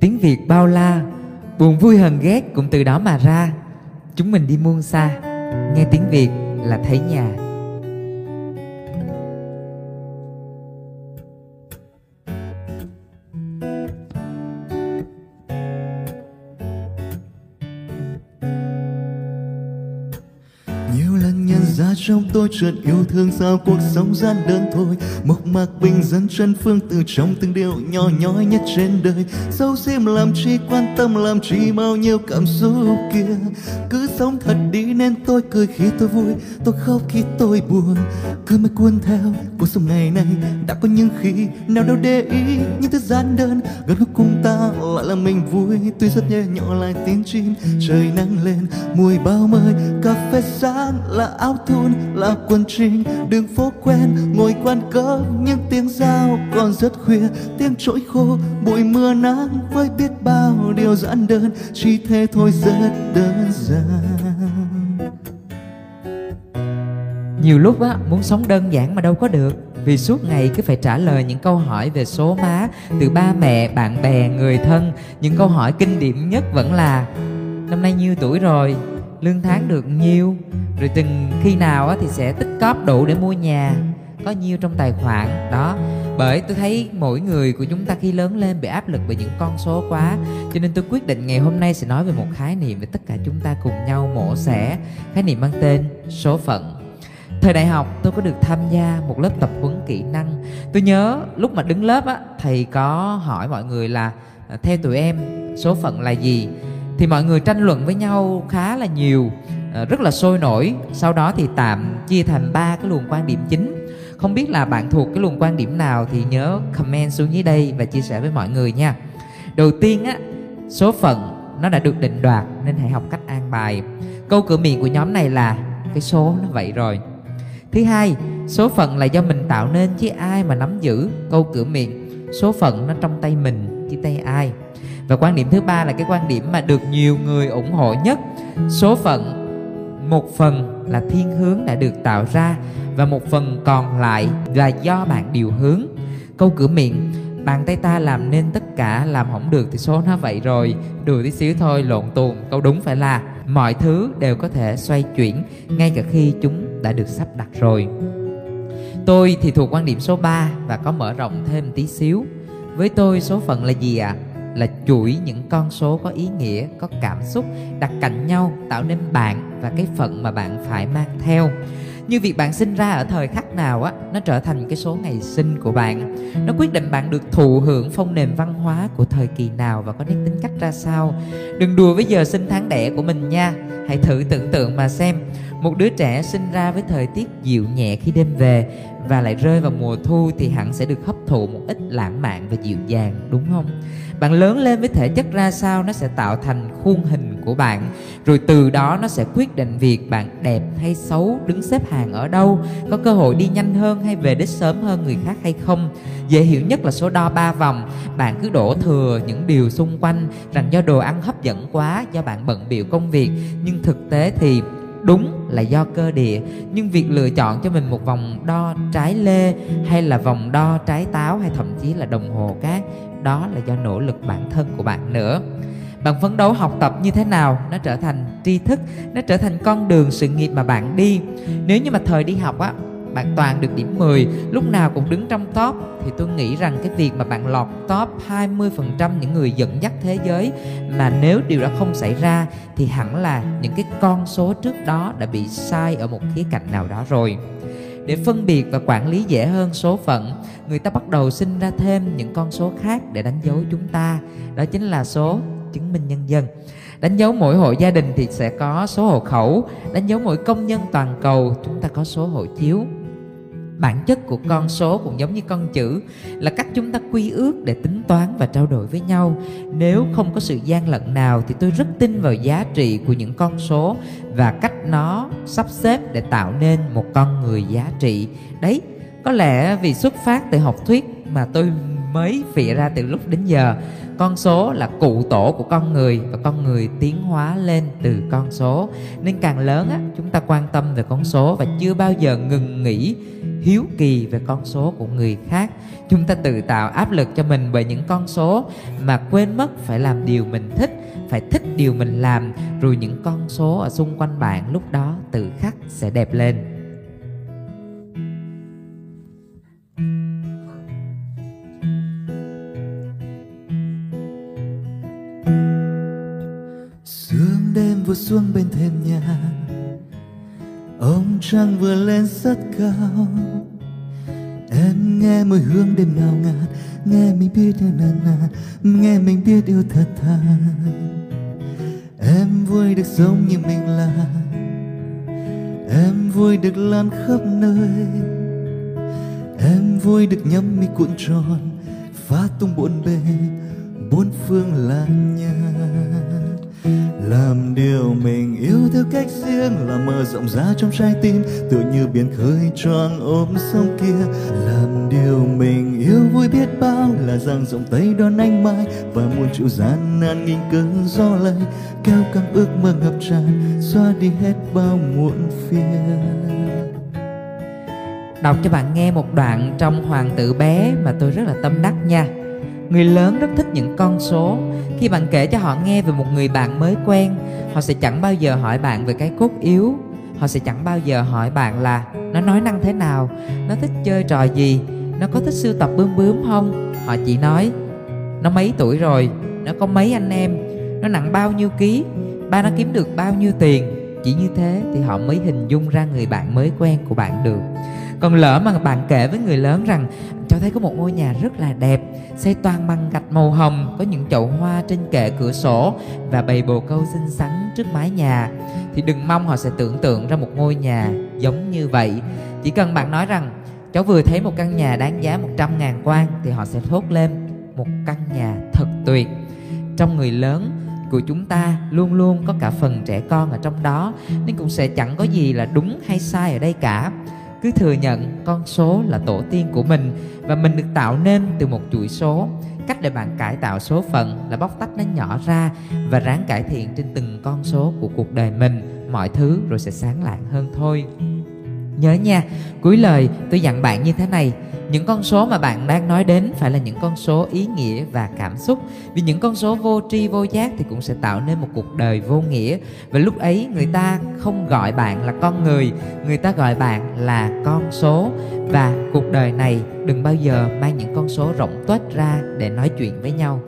tiếng việt bao la, buồn vui hờn ghét cũng từ đó mà ra. Chúng mình đi muôn xa, nghe tiếng việt là thấy nhà. Ra trong tôi chợt yêu thương sao cuộc sống gian đơn thôi. Mộc mạc bình dân chân phương từ trong từng điều nhỏ nhói nhất trên đời. Sâu xiêm làm chi quan tâm làm chi bao nhiêu cảm xúc kia. Cứ sống thật đi nên tôi cười khi tôi vui, tôi khóc khi tôi buồn. Cứ mãi cuốn theo cuộc sống ngày nay, đã có những khi nào đâu để ý những thứ gian đơn. Gần lúc cùng ta lại là mình vui, tuy rất nhẹ nhỏ lại tiếng chim trời nắng lên. Mùi bao mời cà phê sáng là áo thun là quần trình, đường phố quen, ngồi quan cớ, những tiếng giao còn rất khuya, tiếng trỗi khô, bụi mưa nắng với biết bao điều giản đơn, chỉ thế thôi rất đơn giản. Nhiều lúc á, muốn sống đơn giản mà đâu có được, vì suốt ngày cứ phải trả lời những câu hỏi về số má, từ ba mẹ, bạn bè, người thân. Những câu hỏi kinh điển nhất vẫn là, năm nay nhiêu tuổi rồi? Lương tháng được nhiêu. Rồi từng khi nào thì sẽ tích cóp đủ để mua nhà. Có nhiêu trong tài khoản. Đó. Bởi tôi thấy mỗi người của chúng ta khi lớn lên bị áp lực bởi những con số quá. Cho nên tôi quyết định ngày hôm nay sẽ nói về một khái niệm để tất cả chúng ta cùng nhau mổ xẻ. Khái niệm mang tên số phận. Thời đại học tôi có được tham gia một lớp tập huấn kỹ năng. Tôi nhớ lúc mà đứng lớp á thầy có hỏi mọi người là à, theo tụi em số phận là gì thì mọi người tranh luận với nhau khá là nhiều ờ, rất là sôi nổi. Sau đó thì tạm chia thành ba cái luồng quan điểm chính. Không biết là bạn thuộc cái luồng quan điểm nào thì nhớ comment xuống dưới đây và chia sẻ với mọi người nha. Đầu tiên á, số phận nó đã được định đoạt nên hãy học cách an bài. Câu cửa miệng của nhóm này là cái số nó vậy rồi. Thứ hai, số phận là do mình tạo nên chứ ai mà nắm giữ. Câu cửa miệng, số phận nó trong tay mình chứ tay ai và quan điểm thứ ba là cái quan điểm mà được nhiều người ủng hộ nhất. Số phận, một phần là thiên hướng đã được tạo ra và một phần còn lại là do bạn điều hướng. Câu cửa miệng, bàn tay ta làm nên tất cả, làm không được thì số nó vậy rồi. Đùa tí xíu thôi, lộn tuồn câu đúng phải là mọi thứ đều có thể xoay chuyển, ngay cả khi chúng đã được sắp đặt rồi. Tôi thì thuộc quan điểm số 3 và có mở rộng thêm tí xíu. Với tôi, số phận là gì ạ? à? Là chuỗi những con số có ý nghĩa, có cảm xúc, đặt cạnh nhau, tạo nên bạn và cái phận mà bạn phải mang theo. Như việc bạn sinh ra ở thời khắc nào á, nó trở thành cái số ngày sinh của bạn. Nó quyết định bạn được thụ hưởng phong nền văn hóa của thời kỳ nào và có nét tính cách ra sao. Đừng đùa với giờ sinh tháng đẻ của mình nha. Hãy thử tưởng tượng mà xem, một đứa trẻ sinh ra với thời tiết dịu nhẹ khi đêm về và lại rơi vào mùa thu thì hẳn sẽ được hấp thụ một ít lãng mạn và dịu dàng, đúng không? Bạn lớn lên với thể chất ra sao nó sẽ tạo thành khuôn hình của bạn. Rồi từ đó nó sẽ quyết định việc bạn đẹp hay xấu, đứng xếp hàng ở đâu, có cơ hội đi nhanh hơn hay về đích sớm hơn người khác hay không. Dễ hiểu nhất là số đo ba vòng. Bạn cứ đổ thừa những điều xung quanh, rằng do đồ ăn hấp dẫn quá, do bạn bận biểu công việc. Nhưng thực tế thì đúng là do cơ địa. Nhưng việc lựa chọn cho mình một vòng đo trái lê hay là vòng đo trái táo hay thậm chí là đồng hồ cát đó là do nỗ lực bản thân của bạn nữa. Bạn phấn đấu học tập như thế nào, nó trở thành tri thức, nó trở thành con đường sự nghiệp mà bạn đi. Nếu như mà thời đi học á, bạn toàn được điểm 10 lúc nào cũng đứng trong top, thì tôi nghĩ rằng cái việc mà bạn lọt top 20% những người dẫn dắt thế giới mà nếu điều đó không xảy ra, thì hẳn là những cái con số trước đó đã bị sai ở một khía cạnh nào đó rồi để phân biệt và quản lý dễ hơn số phận, người ta bắt đầu sinh ra thêm những con số khác để đánh dấu chúng ta. Đó chính là số chứng minh nhân dân. Đánh dấu mỗi hộ gia đình thì sẽ có số hộ khẩu. Đánh dấu mỗi công nhân toàn cầu, chúng ta có số hộ chiếu bản chất của con số cũng giống như con chữ là cách chúng ta quy ước để tính toán và trao đổi với nhau. Nếu không có sự gian lận nào thì tôi rất tin vào giá trị của những con số và cách nó sắp xếp để tạo nên một con người giá trị. Đấy có lẽ vì xuất phát từ học thuyết mà tôi mới phịa ra từ lúc đến giờ con số là cụ tổ của con người và con người tiến hóa lên từ con số. Nên càng lớn á chúng ta quan tâm về con số và chưa bao giờ ngừng nghĩ hiếu kỳ về con số của người khác. Chúng ta tự tạo áp lực cho mình bởi những con số mà quên mất phải làm điều mình thích, phải thích điều mình làm, rồi những con số ở xung quanh bạn lúc đó tự khắc sẽ đẹp lên. Sương đêm vừa xuống bên trăng vừa lên rất cao. Em nghe mùi hương đêm ngào ngạt nghe mình biết yêu nàn nàn nghe mình biết yêu thật thà. Em vui được giống như mình là, em vui được lan khắp nơi. Em vui được nhắm mi cuộn tròn, phá tung buồn bề, bốn phương là nhà làm điều mình yêu theo cách riêng là mở rộng ra trong trái tim, tựa như biển khơi choang ôm sông kia. Làm điều mình yêu vui biết bao là dang rộng tay đón anh mai và muôn triệu gian nan nghìn cơn gió lay. Kéo căng ước mơ ngập tràn, xóa đi hết bao muộn phiền. Đọc cho bạn nghe một đoạn trong hoàng tử bé mà tôi rất là tâm đắc nha người lớn rất thích những con số. Khi bạn kể cho họ nghe về một người bạn mới quen, họ sẽ chẳng bao giờ hỏi bạn về cái cốt yếu. Họ sẽ chẳng bao giờ hỏi bạn là nó nói năng thế nào, nó thích chơi trò gì, nó có thích sưu tập bướm bướm không? Họ chỉ nói, nó mấy tuổi rồi, nó có mấy anh em, nó nặng bao nhiêu ký, ba nó kiếm được bao nhiêu tiền. Chỉ như thế thì họ mới hình dung ra người bạn mới quen của bạn được còn lỡ mà bạn kể với người lớn rằng cho thấy có một ngôi nhà rất là đẹp, xây toàn bằng gạch màu hồng, có những chậu hoa trên kệ cửa sổ và bầy bồ câu xinh xắn trước mái nhà, thì đừng mong họ sẽ tưởng tượng ra một ngôi nhà giống như vậy. Chỉ cần bạn nói rằng, cháu vừa thấy một căn nhà đáng giá 100 ngàn quan, thì họ sẽ thốt lên, một căn nhà thật tuyệt. Trong người lớn của chúng ta luôn luôn có cả phần trẻ con ở trong đó, nên cũng sẽ chẳng có gì là đúng hay sai ở đây cả cứ thừa nhận con số là tổ tiên của mình và mình được tạo nên từ một chuỗi số. Cách để bạn cải tạo số phận là bóc tách nó nhỏ ra và ráng cải thiện trên từng con số của cuộc đời mình. Mọi thứ rồi sẽ sáng lạng hơn thôi nhớ nha, cuối lời tôi dặn bạn như thế này, những con số mà bạn đang nói đến phải là những con số ý nghĩa và cảm xúc. Vì những con số vô tri vô giác thì cũng sẽ tạo nên một cuộc đời vô nghĩa. Và lúc ấy người ta không gọi bạn là con người người ta gọi bạn là con số. Và cuộc đời này đừng bao giờ mang những con số rộng tuếch ra để nói chuyện với nhau.